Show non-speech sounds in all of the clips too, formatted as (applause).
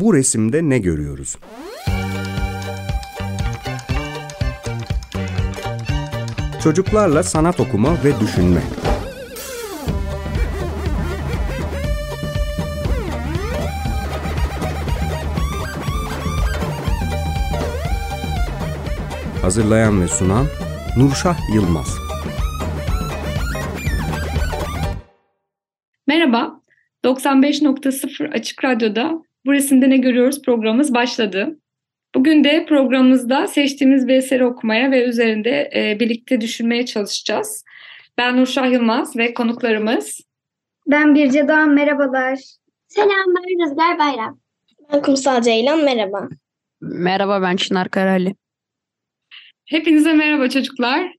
Bu resimde ne görüyoruz? Çocuklarla sanat okuma ve düşünme. Hazırlayan ve sunan Nurşah Yılmaz. Merhaba, 95.0 Açık Radyo'da Bu Resimde Ne Görüyoruz programımız başladı. Bugün de programımızda seçtiğimiz bir eseri okumaya ve üzerinde e, birlikte düşünmeye çalışacağız. Ben Nurşah Yılmaz ve konuklarımız. Ben Birce Doğan, merhabalar. Selam, ben Rüzgar Bayram. Ben Kumsal Ceylan, merhaba. Merhaba, ben Çınar Karali. Hepinize merhaba çocuklar.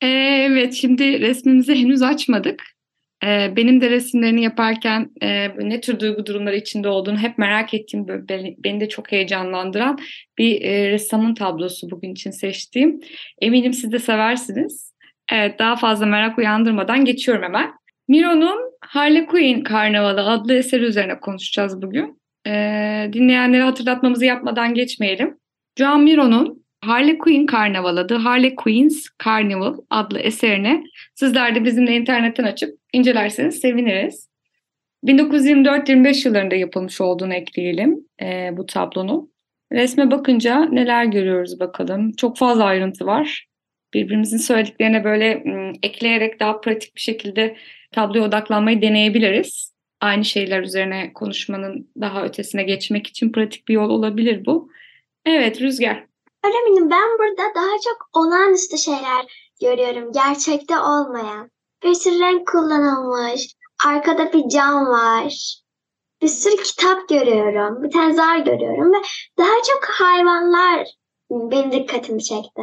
Ee, evet, şimdi resmimizi henüz açmadık. Ee, benim de resimlerini yaparken e, ne tür duygu durumları içinde olduğunu hep merak ettiğim, beni, de çok heyecanlandıran bir e, ressamın tablosu bugün için seçtiğim. Eminim siz de seversiniz. Evet, daha fazla merak uyandırmadan geçiyorum hemen. Miro'nun Harley Karnavalı adlı eseri üzerine konuşacağız bugün. Ee, dinleyenlere hatırlatmamızı yapmadan geçmeyelim. Joan Miro'nun Harley Quinn Karnavalı, The Harley Quinn's Carnival adlı eserini sizler de bizimle internetten açıp incelerseniz seviniriz. 1924-25 yıllarında yapılmış olduğunu ekleyelim e, bu tablonun. Resme bakınca neler görüyoruz bakalım. Çok fazla ayrıntı var. Birbirimizin söylediklerine böyle m, ekleyerek daha pratik bir şekilde tabloya odaklanmayı deneyebiliriz. Aynı şeyler üzerine konuşmanın daha ötesine geçmek için pratik bir yol olabilir bu. Evet Rüzgar. Öğretmenim ben burada daha çok olağanüstü şeyler görüyorum. Gerçekte olmayan. Bir sürü renk kullanılmış. Arkada bir cam var. Bir sürü kitap görüyorum. Bir tane zar görüyorum ve daha çok hayvanlar benim dikkatimi çekti.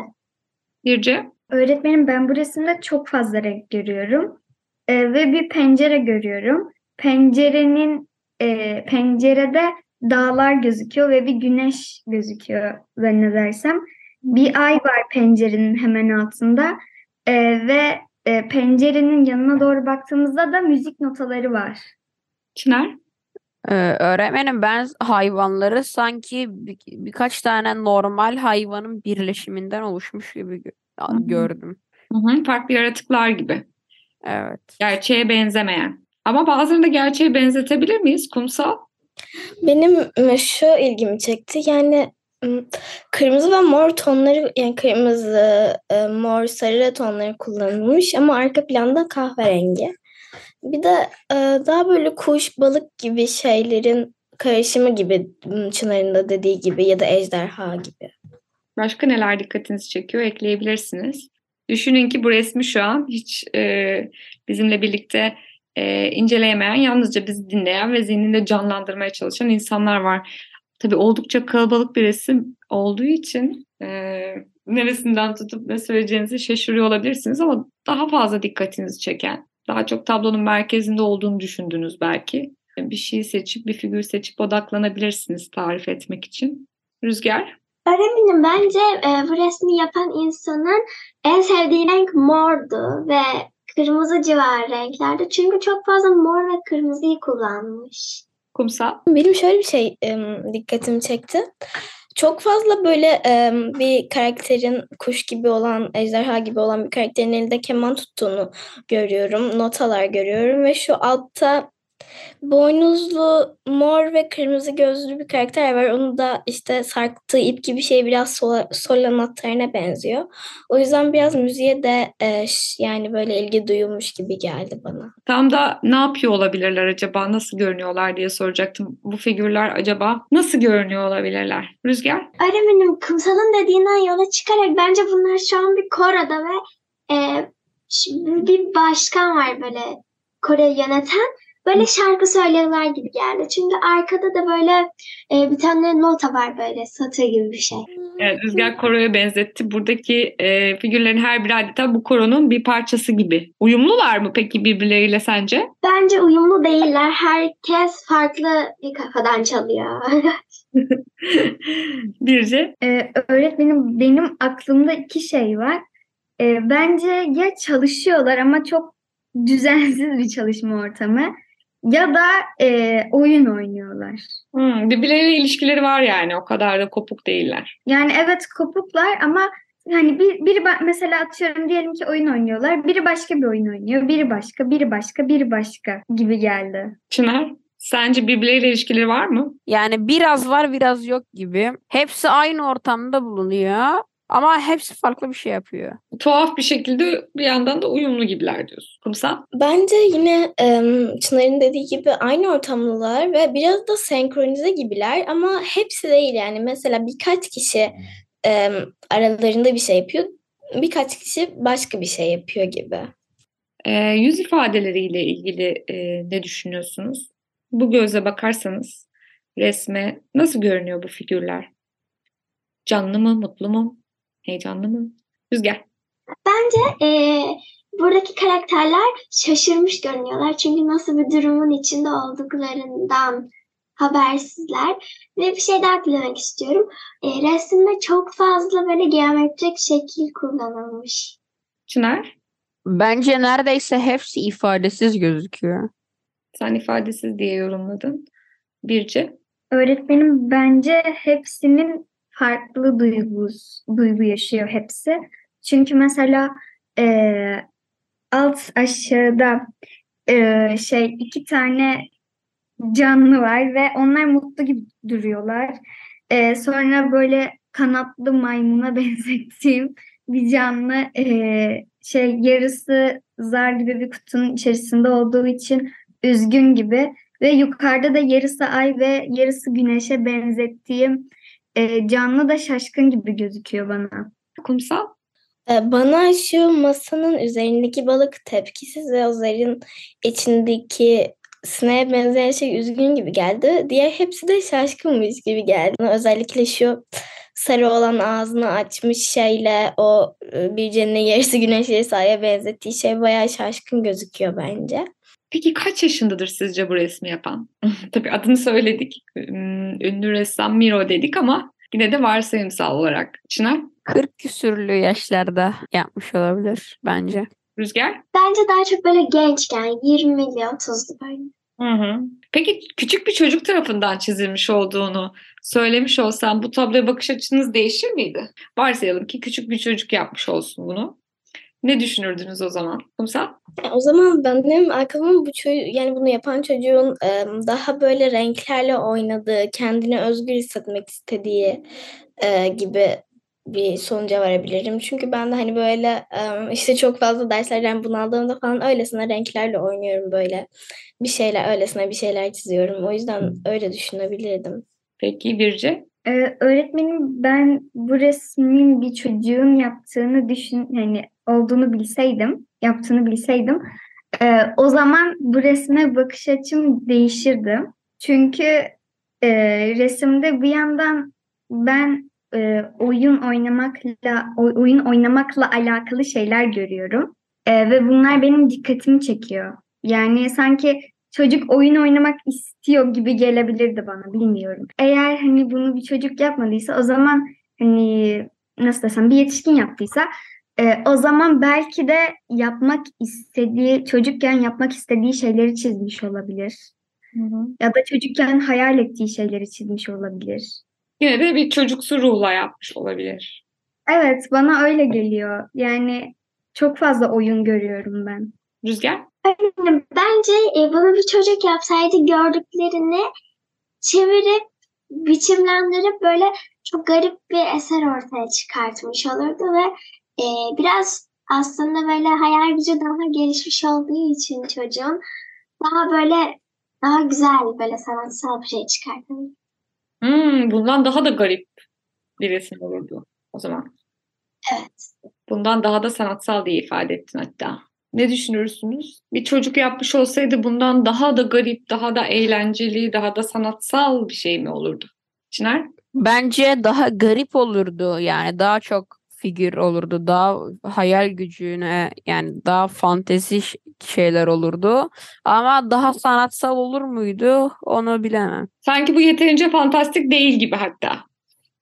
Birce? Öğretmenim ben bu resimde çok fazla renk görüyorum. Ee, ve bir pencere görüyorum. Pencerenin e, pencerede dağlar gözüküyor ve bir güneş gözüküyor zannedersem. Bir ay var pencerenin hemen altında ee, ve e, pencerenin yanına doğru baktığımızda da müzik notaları var. Çınar? Ee, öğretmenim ben hayvanları sanki bir, birkaç tane normal hayvanın birleşiminden oluşmuş gibi gö- Hı hı. gördüm. Hı hı, farklı yaratıklar gibi. Evet. Gerçeğe benzemeyen. Ama bazılarını da gerçeğe benzetebilir miyiz kumsal? Benim şu ilgimi çekti. Yani kırmızı ve mor tonları, yani kırmızı, e, mor, sarı tonları kullanılmış ama arka planda kahverengi. Bir de e, daha böyle kuş, balık gibi şeylerin karışımı gibi Çınar'ın da dediği gibi ya da ejderha gibi. Başka neler dikkatinizi çekiyor ekleyebilirsiniz. Düşünün ki bu resmi şu an hiç e, bizimle birlikte e, inceleyemeyen, yalnızca bizi dinleyen ve zihninde canlandırmaya çalışan insanlar var. Tabii oldukça kalabalık bir resim olduğu için e, neresinden tutup ne söyleyeceğinizi şaşırıyor olabilirsiniz ama daha fazla dikkatinizi çeken, daha çok tablonun merkezinde olduğunu düşündünüz belki. Bir şey seçip, bir figür seçip odaklanabilirsiniz tarif etmek için. Rüzgar? Öğretmenim bence e, bu resmi yapan insanın en sevdiği renk mordu ve kırmızı civar renklerde. Çünkü çok fazla mor ve kırmızıyı kullanmış. Kumsal? Benim şöyle bir şey em, dikkatimi çekti. Çok fazla böyle em, bir karakterin kuş gibi olan, ejderha gibi olan bir karakterin elinde keman tuttuğunu görüyorum. Notalar görüyorum ve şu altta boynuzlu mor ve kırmızı gözlü bir karakter var. Onu da işte sarktığı ip gibi şey biraz sol, sol anahtarına benziyor. O yüzden biraz müziğe de e, yani böyle ilgi duyulmuş gibi geldi bana. Tam da ne yapıyor olabilirler acaba, nasıl görünüyorlar diye soracaktım. Bu figürler acaba nasıl görünüyor olabilirler? Rüzgar? Öğretmenim kumsalın dediğinden yola çıkarak bence bunlar şu an bir koroda ve e, bir başkan var böyle Kore'yi yöneten. Böyle şarkı söylüyorlar gibi geldi. Çünkü arkada da böyle e, bir tane nota var böyle satır gibi bir şey. Evet, Rüzgar koroya benzetti. Buradaki e, figürlerin her biri adeta bu koronun bir parçası gibi. Uyumlular mı peki birbirleriyle sence? Bence uyumlu değiller. Herkes farklı bir kafadan çalıyor. (laughs) Birce? Ee, öğretmenim benim aklımda iki şey var. Ee, bence ya çalışıyorlar ama çok düzensiz bir çalışma ortamı ya da e, oyun oynuyorlar. Hmm, birbirleriyle ilişkileri var yani. O kadar da kopuk değiller. Yani evet kopuklar ama hani bir, biri mesela atıyorum diyelim ki oyun oynuyorlar. Biri başka bir oyun oynuyor. Biri başka, biri başka, biri başka gibi geldi. Çınar, sence birbirleriyle ilişkileri var mı? Yani biraz var biraz yok gibi. Hepsi aynı ortamda bulunuyor ama hepsi farklı bir şey yapıyor. Tuhaf bir şekilde bir yandan da uyumlu gibiler diyorsun. Kumsal? Bence yine Çınar'ın dediği gibi aynı ortamlılar ve biraz da senkronize gibiler ama hepsi değil yani. Mesela birkaç kişi aralarında bir şey yapıyor, birkaç kişi başka bir şey yapıyor gibi. Ee, yüz ifadeleriyle ilgili e, ne düşünüyorsunuz? Bu gözle bakarsanız resme nasıl görünüyor bu figürler? Canlı mı, mutlu mu, heyecanlı mı? Rüzgar. Bence eee, buradaki karakterler şaşırmış görünüyorlar. Çünkü nasıl bir durumun içinde olduklarından habersizler. Ve bir şey daha eklemek istiyorum. Eee, resimde çok fazla böyle geometrik şekil kullanılmış. Çınar, Bence neredeyse hepsi ifadesiz gözüküyor. sen ifadesiz diye yorumladın. Birce. Öğretmenim bence hepsinin farklı duygus, duygu yaşıyor hepsi. Çünkü mesela eee, alt aşağıda eee, şey iki tane canlı var ve onlar mutlu gibi duruyorlar. Eee, sonra böyle kanatlı maymuna (laughs) benzettiğim bir canlı eee, şey yarısı zar gibi bir kutunun içerisinde olduğu için üzgün gibi. Ve yukarıda da yarısı ay ve yarısı güneşe benzettiğim e, canlı da şaşkın gibi gözüküyor bana. Kumsal. E, Bana şu masanın üzerindeki balık tepkisiz ve o zarın içindeki sineğe benzeyen şey üzgün gibi geldi. Diğer hepsi de şaşkınmış gibi geldi. Özellikle şu sarı olan ağzını açmış şeyle o e, bir cennet yarısı güneş yarısı aya benzettiği şey bayağı şaşkın gözüküyor bence. Peki kaç yaşındadır sizce bu resmi yapan? (laughs) Tabii adını söyledik. Ünlü ressam Miro dedik ama yine de varsayımsal olarak. Çınar, 40 küsürlü yaşlarda yapmış olabilir bence. Rüzgar. Bence daha çok böyle gençken 20'li 30'lu böyle. Hı hı. Peki küçük bir çocuk tarafından çizilmiş olduğunu söylemiş olsam bu tabloya bakış açınız değişir miydi? Varsayalım ki küçük bir çocuk yapmış olsun bunu. Ne düşünürdünüz o zaman? Kumsal? O zaman benim aklıma bu çocuk yani bunu yapan çocuğun daha böyle renklerle oynadığı, kendini özgür hissetmek istediği gibi bir sonuca varabilirim. Çünkü ben de hani böyle işte çok fazla derslerden bunaldığımda falan öylesine renklerle oynuyorum böyle. Bir şeyler öylesine bir şeyler çiziyorum. O yüzden öyle düşünebilirdim. Peki Birce? Ee, öğretmenim ben bu resmin bir çocuğun yaptığını düşün hani olduğunu bilseydim, yaptığını bilseydim e, o zaman bu resme bakış açım değişirdi. Çünkü e, resimde bir yandan ben e, oyun oynamakla oy- oyun oynamakla alakalı şeyler görüyorum E, ve bunlar benim dikkatimi çekiyor. Yani sanki çocuk oyun oynamak istiyor gibi gelebilirdi bana bilmiyorum. Eğer hani bunu bir çocuk yapmadıysa o zaman hani nasıl desem bir yetişkin yaptıysa e, o zaman belki de yapmak istediği çocukken yapmak istediği şeyleri çizmiş olabilir. Ya da çocukken hayal ettiği şeyleri çizmiş olabilir. Yine de bir çocuksu ruhla yapmış olabilir. Evet bana öyle geliyor. Yani çok fazla oyun görüyorum ben. Rüzgar? Öğretmenim, Bence e, bunu bir çocuk yapsaydı gördüklerini çevirip biçimlendirip böyle çok garip bir eser ortaya çıkartmış olurdu ve e, biraz aslında böyle hayal gücü daha gelişmiş olduğu için çocuğun daha böyle daha güzel böyle sanatsal bir şey çıkartırdı. Hmm, bundan daha da garip bir resim olurdu o zaman. Evet. Bundan daha da sanatsal diye ifade ettin hatta. Ne düşünürsünüz? Bir çocuk yapmış olsaydı bundan daha da garip, daha da eğlenceli, daha da sanatsal bir şey mi olurdu? Çınar? Bence daha garip olurdu yani daha çok figür olurdu daha hayal gücüne yani daha fantezi şeyler olurdu ama daha sanatsal olur muydu onu bilemem. Sanki bu yeterince fantastik değil gibi hatta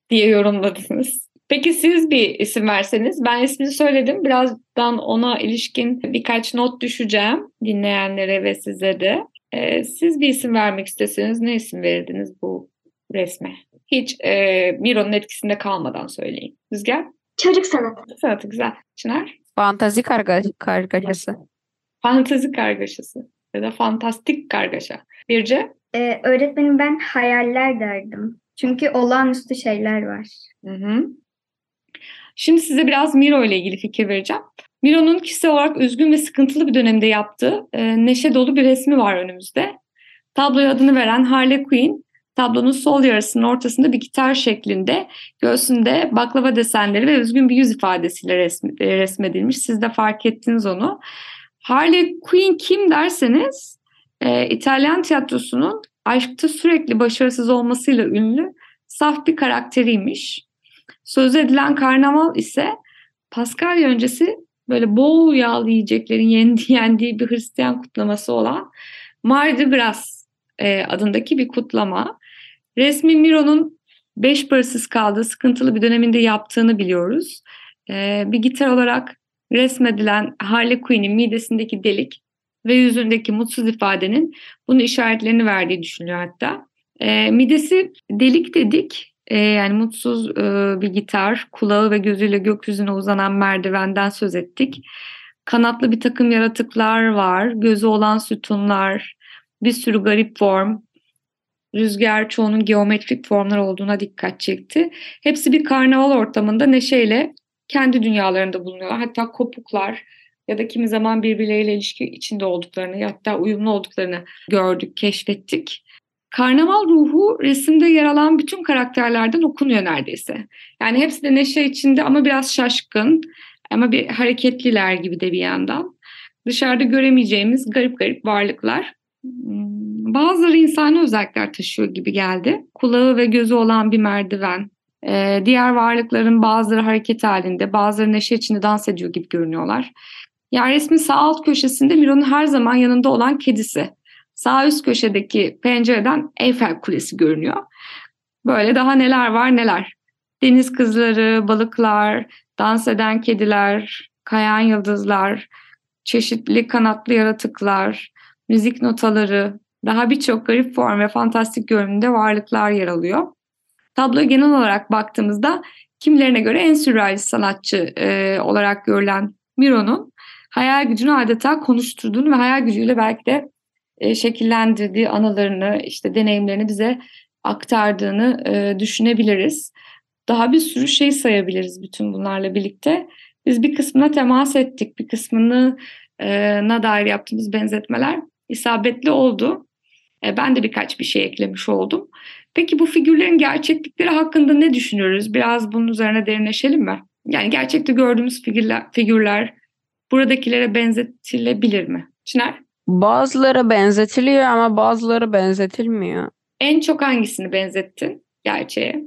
diye yorumladınız. Peki siz bir isim verseniz, ben ismini söyledim. Birazdan ona ilişkin birkaç not düşeceğim dinleyenlere ve size de. Ee, siz bir isim vermek isteseniz ne isim verirdiniz bu resme? Hiç e, Miro'nun etkisinde kalmadan söyleyin. Rüzgar? Çocuk sanatı. Sanatı güzel. Çınar? Fantazi karga kargaşası. Fantezi kargaşası ya da fantastik kargaşa. Birce? Ee, öğretmenim ben hayaller derdim. Çünkü olağanüstü şeyler var. Hı hı. Şimdi size biraz Miro ile ilgili fikir vereceğim. Miro'nun kişisel olarak üzgün ve sıkıntılı bir dönemde yaptığı e, neşe dolu bir resmi var önümüzde. Tabloya adını veren Harley Quinn, tablonun sol yarısının ortasında bir gitar şeklinde, göğsünde baklava desenleri ve üzgün bir yüz ifadesiyle e, resmedilmiş. Siz de fark ettiniz onu. Harley Quinn kim derseniz, e, İtalyan tiyatrosunun aşkta sürekli başarısız olmasıyla ünlü saf bir karakteriymiş. Söz edilen karnaval ise Paskalya öncesi böyle bol yağlı yiyeceklerin yendiği, (laughs) yendiği bir Hristiyan kutlaması olan Mardi Gras e, adındaki bir kutlama. Resmi Miro'nun beş parasız kaldığı sıkıntılı bir döneminde yaptığını biliyoruz. E, bir gitar olarak resmedilen Harley Quinn'in midesindeki delik ve yüzündeki mutsuz ifadenin bunu işaretlerini verdiği düşünülüyor hatta. E, midesi delik dedik e, yani mutsuz e, bir gitar, kulağı ve gözüyle gökyüzüne uzanan merdivenden söz ettik. Kanatlı bir takım yaratıklar var, gözü olan sütunlar, bir sürü garip form. Rüzgar çoğunun geometrik formlar olduğuna dikkat çekti. Hepsi bir karnaval ortamında neşeyle kendi dünyalarında bulunuyorlar. Hatta kopuklar ya da kimi zaman birbirleriyle ilişki içinde olduklarını hatta uyumlu olduklarını gördük, keşfettik. Karnaval ruhu resimde yer alan bütün karakterlerden okunuyor neredeyse. Yani hepsi de neşe içinde ama biraz şaşkın ama bir hareketliler gibi de bir yandan. Dışarıda göremeyeceğimiz garip garip varlıklar. Bazıları insani özellikler taşıyor gibi geldi. Kulağı ve gözü olan bir merdiven. Ee, diğer varlıkların bazıları hareket halinde, bazıları neşe içinde dans ediyor gibi görünüyorlar. Yani resmin sağ alt köşesinde Miro'nun her zaman yanında olan kedisi. Sağ üst köşedeki pencereden Eyfel Kulesi görünüyor. Böyle daha neler var neler. Deniz kızları, balıklar, dans eden kediler, kayan yıldızlar, çeşitli kanatlı yaratıklar, müzik notaları, daha birçok garip form ve fantastik görünümde varlıklar yer alıyor. Tabloya genel olarak baktığımızda kimilerine göre en sürrealist sanatçı e, olarak görülen Miro'nun hayal gücünü adeta konuşturduğunu ve hayal gücüyle belki de e, şekillendirdiği anılarını, işte deneyimlerini bize aktardığını e, düşünebiliriz. Daha bir sürü şey sayabiliriz bütün bunlarla birlikte. Biz bir kısmına temas ettik, bir kısmını e, na dair yaptığımız benzetmeler isabetli oldu. E, ben de birkaç bir şey eklemiş oldum. Peki bu figürlerin gerçeklikleri hakkında ne düşünüyoruz? Biraz bunun üzerine derinleşelim mi? Yani gerçekte gördüğümüz figürler, figürler buradakilere benzetilebilir mi? Çınar? Bazıları benzetiliyor ama bazıları benzetilmiyor. En çok hangisini benzettin gerçeğe?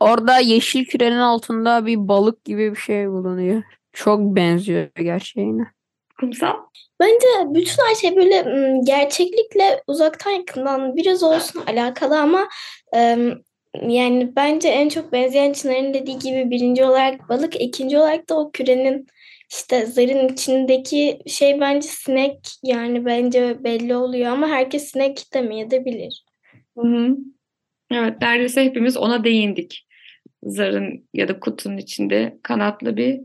Orada yeşil kürenin altında bir balık gibi bir şey bulunuyor. Çok benziyor gerçeğine. Kumsal? Bence bütün her şey böyle gerçeklikle uzaktan yakından biraz olsun alakalı ama yani bence en çok benzeyen Çınar'ın dediği gibi birinci olarak balık, ikinci olarak da o kürenin işte zarın içindeki şey bence sinek yani bence belli oluyor ama herkes sinek demeyebilir. Hı hı. Evet, neredeyse hepimiz ona değindik. Zarın ya da kutunun içinde kanatlı bir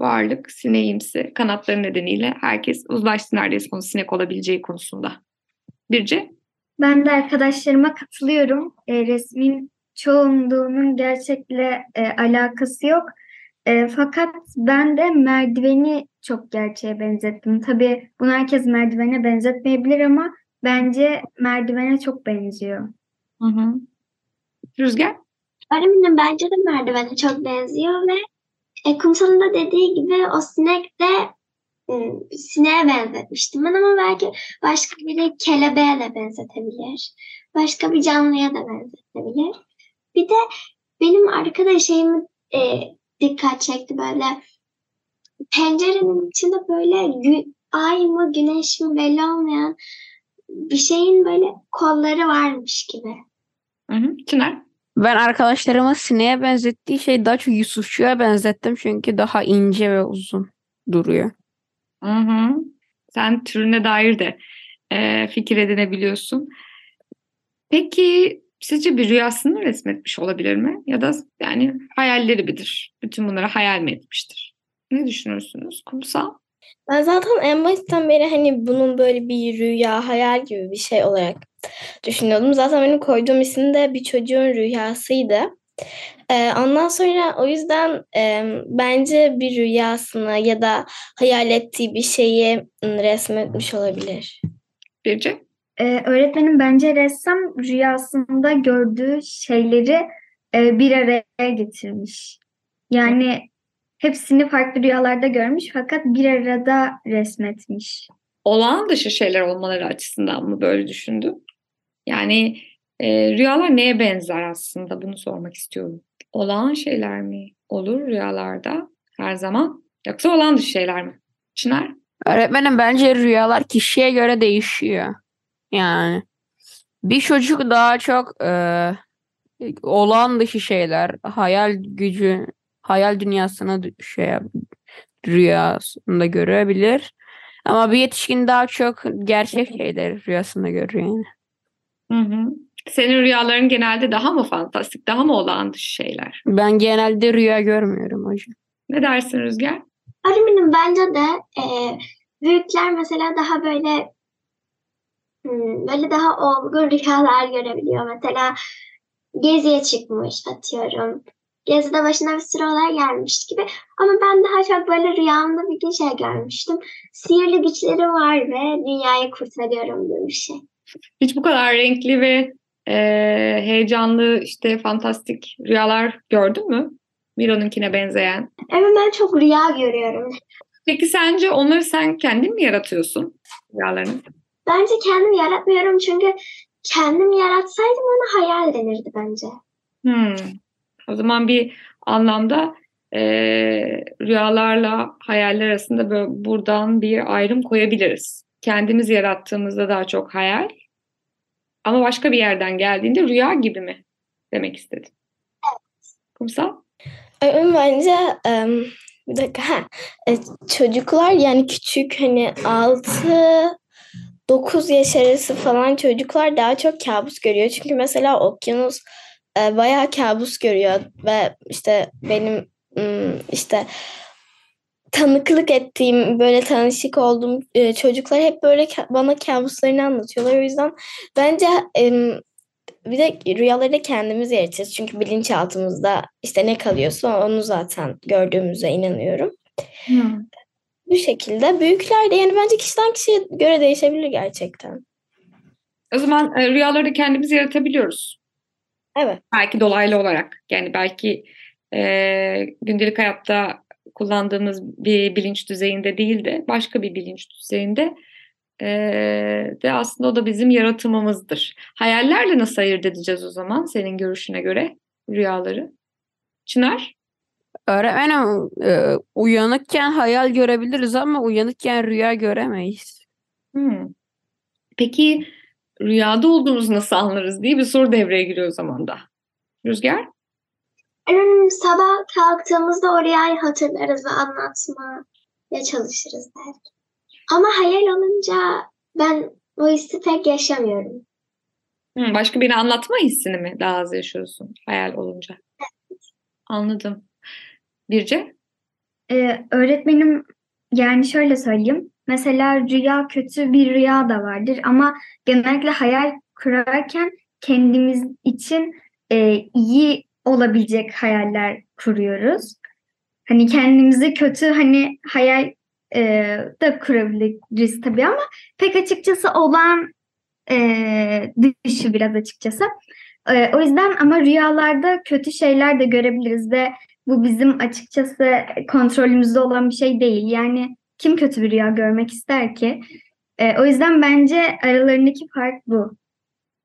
varlık, sineğimsi. Kanatları nedeniyle herkes uzlaştı neredeyse onun sinek olabileceği konusunda. Birce? Ben de arkadaşlarıma katılıyorum. E, resmin çoğunluğunun gerçekle e, alakası yok. E, fakat ben de merdiveni çok gerçeğe benzettim. Tabii bunu herkes merdivene benzetmeyebilir ama bence merdivene çok benziyor. Hı hı. Rüzgar? Öğretmenim bence de merdivene çok benziyor ve e, kumsalın da dediği gibi o sinek de sineğe benzetmiştim ben ama belki başka biri kelebeğe de benzetebilir. Başka bir canlıya da benzetebilir. Bir de benim arkada şeyimi e, dikkat çekti böyle pencerenin içinde böyle gü- ay mı güneş mi belli olmayan bir şeyin böyle kolları varmış gibi. Hı hı. Çınar? Ben arkadaşlarıma sineğe benzettiği şey daha çok Yusufçu'ya benzettim çünkü daha ince ve uzun duruyor. Hı hı. Sen türüne dair de e, fikir edinebiliyorsun. Peki sizce bir rüyasını resmetmiş olabilir mi? Ya da yani hayalleri midir? Bütün bunları hayal mi etmiştir? Ne düşünürsünüz? Kumsal? Ben zaten en baştan beri hani bunun böyle bir rüya, hayal gibi bir şey olarak düşünüyordum. Zaten benim koyduğum isim de bir çocuğun rüyasıydı. Ee, ondan sonra o yüzden e, bence bir rüyasını ya da hayal ettiği bir şeyi resmetmiş olabilir. Birce? Ee, öğretmenim bence ressam rüyasında gördüğü şeyleri e, bir araya getirmiş. Yani hepsini farklı rüyalarda görmüş fakat bir arada resmetmiş. olağan dışı şeyler olmaları açısından mı böyle düşündüm? Yani e, rüyalar neye benzer aslında bunu sormak istiyorum. Olağan şeyler mi olur rüyalarda her zaman yoksa olağan dışı şeyler mi? Çınar? Öğretmenim bence rüyalar kişiye göre değişiyor. Yani bir çocuk daha çok e, olağan dışı şeyler, hayal gücü, hayal dünyasını dü- şey rüyasında görebilir. Ama bir yetişkin daha çok gerçek şeyleri rüyasında görüyor yani. Hı hı. Senin rüyaların genelde daha mı fantastik, daha mı olağan dışı şeyler? Ben genelde rüya görmüyorum hocam. Ne dersin Rüzgar? Öğretmenim bence de e, büyükler mesela daha böyle böyle daha olgun rüyalar görebiliyor. Mesela geziye çıkmış atıyorum. Gezide başına bir sürü olay gelmiş gibi. Ama ben daha çok böyle rüyamda bir gün şey görmüştüm. Sihirli güçleri var ve dünyayı kurtarıyorum gibi bir şey. Hiç bu kadar renkli ve e, heyecanlı, işte fantastik rüyalar gördün mü? Miro'nunkine benzeyen. Evet ben çok rüya görüyorum. Peki sence onları sen kendin mi yaratıyorsun rüyalarını? Bence kendim yaratmıyorum çünkü kendim yaratsaydım ona hayal denirdi bence. Hmm. O zaman bir anlamda e, rüyalarla hayaller arasında böyle buradan bir ayrım koyabiliriz. Kendimiz yarattığımızda daha çok hayal ama başka bir yerden geldiğinde rüya gibi mi demek istedim. Kumsal? Öğretmenim bence em, bir dakika ha, e, çocuklar yani küçük hani 6 9 yaş arası falan çocuklar daha çok kabus görüyor. Çünkü mesela Okyanus e, bayağı kabus görüyor ve işte benim ım, işte tanıklık ettiğim böyle tanışık olduğum e, çocuklar hep böyle bana kabuslarını anlatıyorlar. O yüzden bence em, bir de rüyaları da kendimiz yaratırız. Çünkü bilinçaltımızda işte ne kalıyorsa onu zaten gördüğümüze inanıyorum. Bu şekilde büyükler de yani bence kişiden kişiye göre değişebilir gerçekten. O zaman e, rüyaları da kendimiz yaratabiliyoruz. Evet. Belki dolaylı olarak. Yani belki e, gündelik hayatta kullandığımız bir bilinç düzeyinde değil de başka bir bilinç düzeyinde e, de aslında o da bizim yaratımımızdır. Hayallerle nasıl ayırt edeceğiz o zaman senin görüşüne göre rüyaları? Çınar? Öğretmenim e, uyanıkken hayal görebiliriz ama uyanıkken rüya göremeyiz. Hmm. Peki rüyada olduğumuzu nasıl anlarız diye bir soru devreye giriyor o zaman da. Rüzgar? Sabah kalktığımızda o rüyayı hatırlarız ve anlatmaya çalışırız belki. Ama hayal olunca ben o hissi pek yaşamıyorum. Hmm, başka birine anlatma hissini mi daha az yaşıyorsun hayal olunca? Anladım. Birce? Ee, öğretmenim yani şöyle söyleyeyim. Mesela rüya kötü bir rüya da vardır ama genellikle hayal kurarken kendimiz için e, iyi olabilecek hayaller kuruyoruz. Hani kendimizi kötü hani hayal e, da kurabiliriz tabii ama pek açıkçası olan e, dışı biraz açıkçası. E, o yüzden ama rüyalarda kötü şeyler de görebiliriz ve bu bizim açıkçası kontrolümüzde olan bir şey değil. Yani kim kötü bir rüya görmek ister ki? E, o yüzden bence aralarındaki fark bu.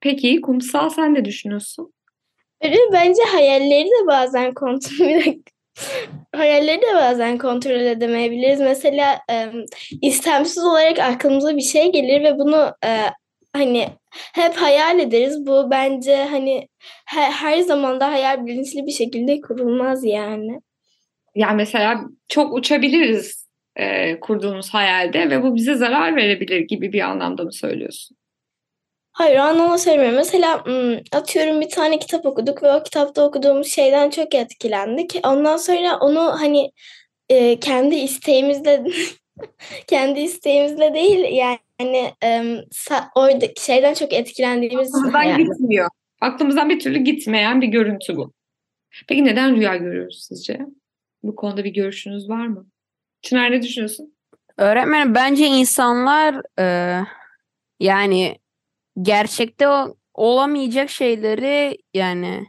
Peki kumsal sen ne düşünüyorsun? Bence hayalleri de bazen kontrol (laughs) bir dakika. Hayalleri de bazen kontrol edemeyebiliriz. Mesela em, istemsiz olarak aklımıza bir şey gelir ve bunu e, hani hep hayal ederiz. Bu bence hani her, her zaman da hayal bilinçli bir şekilde kurulmaz yani. Yani mesela çok uçabiliriz e, kurduğumuz hayalde ve bu bize zarar verebilir gibi bir anlamda mı söylüyorsun? Hayır anlamda söylemiyorum. Mesela atıyorum bir tane kitap okuduk ve o kitapta okuduğumuz şeyden çok etkilendik. Ondan sonra onu hani e, kendi isteğimizle (laughs) kendi isteğimizle değil yani em, sa- orada şeyden çok etkilendiğimiz Aklımızdan hayal- gitmiyor. Aklımızdan bir türlü gitmeyen bir görüntü bu. Peki neden rüya görüyoruz sizce? Bu konuda bir görüşünüz var mı? Çınar ne düşünüyorsun? Öğretmenim bence insanlar e, yani gerçekte o- olamayacak şeyleri yani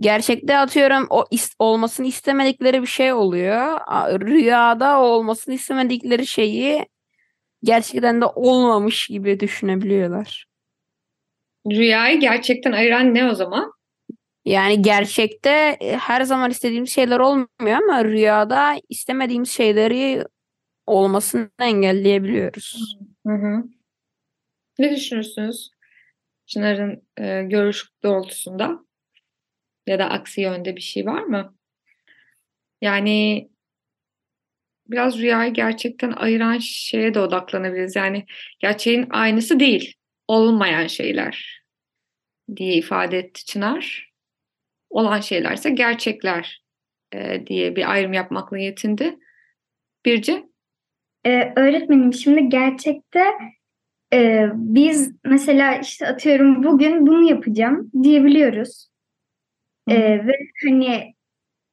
gerçekte atıyorum o is- olmasını istemedikleri bir şey oluyor. Rüyada olmasını istemedikleri şeyi gerçekten de olmamış gibi düşünebiliyorlar. Rüyayı gerçekten ayıran ne o zaman? Yani gerçekte e, her zaman istediğimiz şeyler olmuyor ama rüyada istemediğimiz şeyleri olmasını engelleyebiliyoruz. Hı hı. Ne düşünürsünüz? Çınar'ın e, görüş doğrultusunda ya da aksi yönde bir şey var mı? Yani biraz rüyayı gerçekten ayıran şeye de odaklanabiliriz. Yani gerçeğin aynısı değil, olmayan şeyler diye ifade etti Çınar. Olan şeylerse gerçekler e, diye bir ayrım yapmakla yetindi. Birce? Ee, öğretmenim şimdi gerçekte e, biz mesela işte atıyorum bugün bunu yapacağım diyebiliyoruz. Ee, ve hani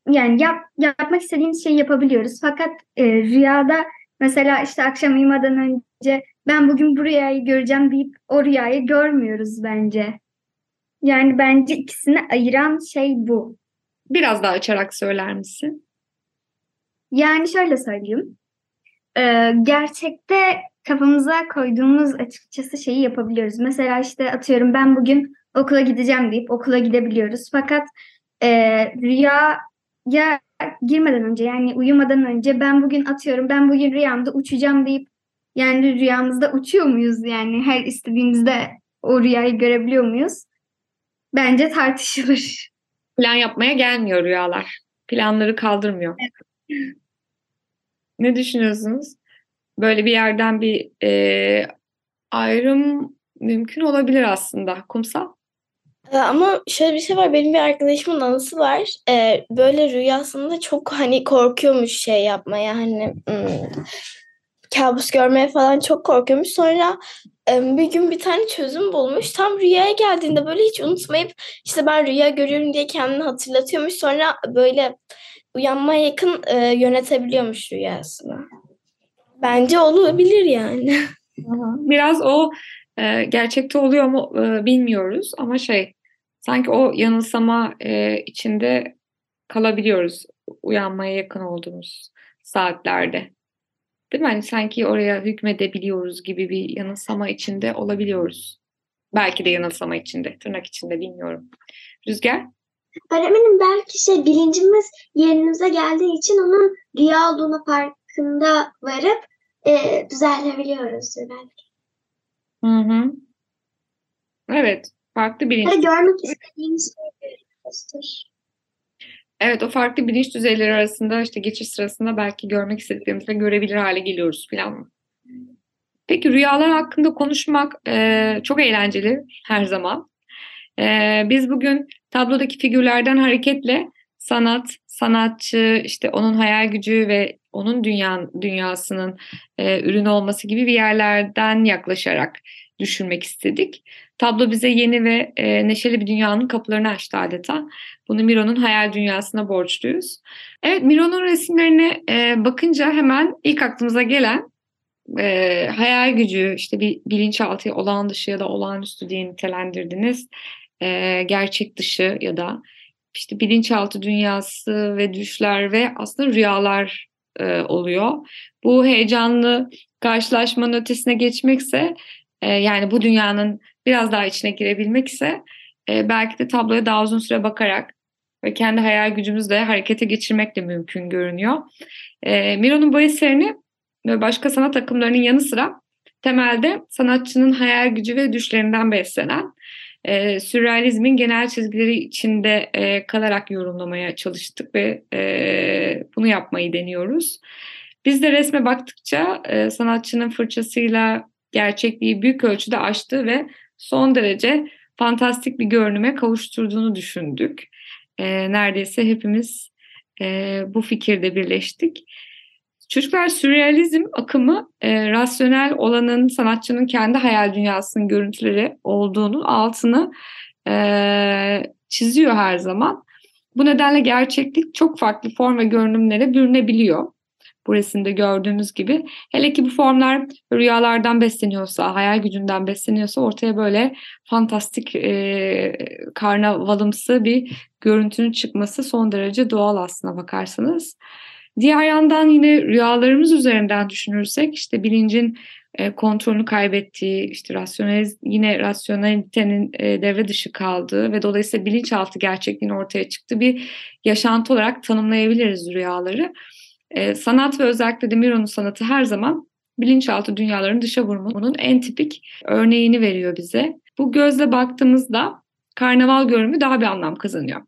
yani yap, yapmak istediğimiz şeyi yapabiliyoruz. Fakat e, rüyada mesela işte akşam uyumadan önce ben bugün bu rüyayı göreceğim deyip o rüyayı görmüyoruz bence. Yani bence ikisini ayıran şey bu. Biraz daha açarak söyler misin? Yani şöyle söyleyeyim. Ee, gerçekte kafamıza koyduğumuz açıkçası şeyi yapabiliyoruz. Mesela işte atıyorum ben bugün okula gideceğim deyip okula gidebiliyoruz. Fakat e, rüyaya girmeden önce yani uyumadan önce ben bugün atıyorum ben bugün rüyamda uçacağım deyip yani rüyamızda uçuyor muyuz? Yani her istediğimizde o rüyayı görebiliyor muyuz? Bence tartışılır. Plan yapmaya gelmiyor rüyalar. Planları kaldırmıyor. Ne düşünüyorsunuz? Böyle bir yerden bir e, ayrım mümkün olabilir aslında. Kumsal? Ee, Ama şöyle bir şey var. Benim bir arkadaşımın anısı var. Ee, böyle rüyasında çok hani korkuyormuş şey yapmaya. Hani hmm, kabus görmeye falan çok korkuyormuş. Sonra bir gün bir tane çözüm bulmuş. Tam rüyaya geldiğinde böyle hiç unutmayıp işte ben rüya görüyorum diye kendini hatırlatıyormuş. Sonra böyle uyanmaya yakın yönetebiliyormuş rüyasını. Bence olabilir yani. (laughs) Biraz o gerçekte oluyor mu bilmiyoruz ama şey sanki o yanılsama içinde kalabiliyoruz uyanmaya yakın olduğumuz saatlerde. Değil mi? Hani sanki oraya hükmedebiliyoruz gibi bir yanılsama içinde olabiliyoruz. Belki de yanılsama içinde, tırnak içinde bilmiyorum. Rüzgar? Öğretmenim belki şey bilincimiz yerinize geldiği için onun rüya olduğunu farkında varıp e, düzeltebiliyoruz belki. Hı hı. Evet, farklı bilinç. Ya görmek istediğimiz şeyi görüyoruzdur. Evet, o farklı bilinç düzeyleri arasında işte geçiş sırasında belki görmek istediklerimizi de görebilir hale geliyoruz falan. Peki rüyalar hakkında konuşmak e, çok eğlenceli her zaman. E, biz bugün tablodaki figürlerden hareketle sanat, sanatçı, işte onun hayal gücü ve onun dünya, dünyasının e, ürünü olması gibi bir yerlerden yaklaşarak düşünmek istedik. Tablo bize yeni ve e, neşeli bir dünyanın kapılarını açtı adeta. Bunu Miro'nun hayal dünyasına borçluyuz. Evet, Miro'nun resimlerine e, bakınca hemen ilk aklımıza gelen e, hayal gücü, işte bir bilinçaltı, olağan dışı ya da olağanüstü diye nitelendirdiniz. E, gerçek dışı ya da işte bilinçaltı dünyası ve düşler ve aslında rüyalar e, oluyor. Bu heyecanlı karşılaşmanın ötesine geçmekse e, yani bu dünyanın biraz daha içine girebilmek ise e, belki de tabloya daha uzun süre bakarak ve kendi hayal gücümüzle harekete geçirmek de mümkün görünüyor. E, Miro'nun bu eserini ve başka sanat akımlarının yanı sıra temelde sanatçının hayal gücü ve düşlerinden beslenen e, sürrealizmin genel çizgileri içinde e, kalarak yorumlamaya çalıştık ve e, bunu yapmayı deniyoruz. Biz de resme baktıkça e, sanatçının fırçasıyla gerçekliği büyük ölçüde aştığı ve son derece fantastik bir görünüme kavuşturduğunu düşündük. E, neredeyse hepimiz e, bu fikirde birleştik. Çocuklar sürrealizm akımı e, rasyonel olanın sanatçının kendi hayal dünyasının görüntüleri olduğunu altını e, çiziyor her zaman. Bu nedenle gerçeklik çok farklı form ve görünümlere bürünebiliyor. Bu resimde gördüğümüz gibi. Hele ki bu formlar rüyalardan besleniyorsa, hayal gücünden besleniyorsa ortaya böyle fantastik e, karnavalımsı bir görüntünün çıkması son derece doğal aslına bakarsanız. Diğer yandan yine rüyalarımız üzerinden düşünürsek işte bilincin e, kontrolünü kaybettiği, işte rasyoneliz, yine rasyonelitenin e, devre dışı kaldığı ve dolayısıyla bilinçaltı gerçekliğin ortaya çıktığı bir yaşantı olarak tanımlayabiliriz rüyaları. E, sanat ve özellikle de Miro'nun sanatı her zaman bilinçaltı dünyaların dışa vurumunun en tipik örneğini veriyor bize. Bu gözle baktığımızda karnaval görünümü daha bir anlam kazanıyor.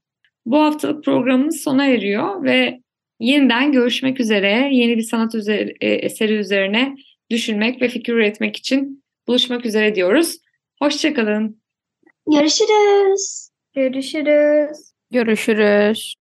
Bu haftalık programımız sona eriyor ve yeniden görüşmek üzere yeni bir sanat üzeri, e, eseri üzerine düşünmek ve fikir üretmek için buluşmak üzere diyoruz. Hoşçakalın. Görüşürüz. Görüşürüz. Görüşürüz.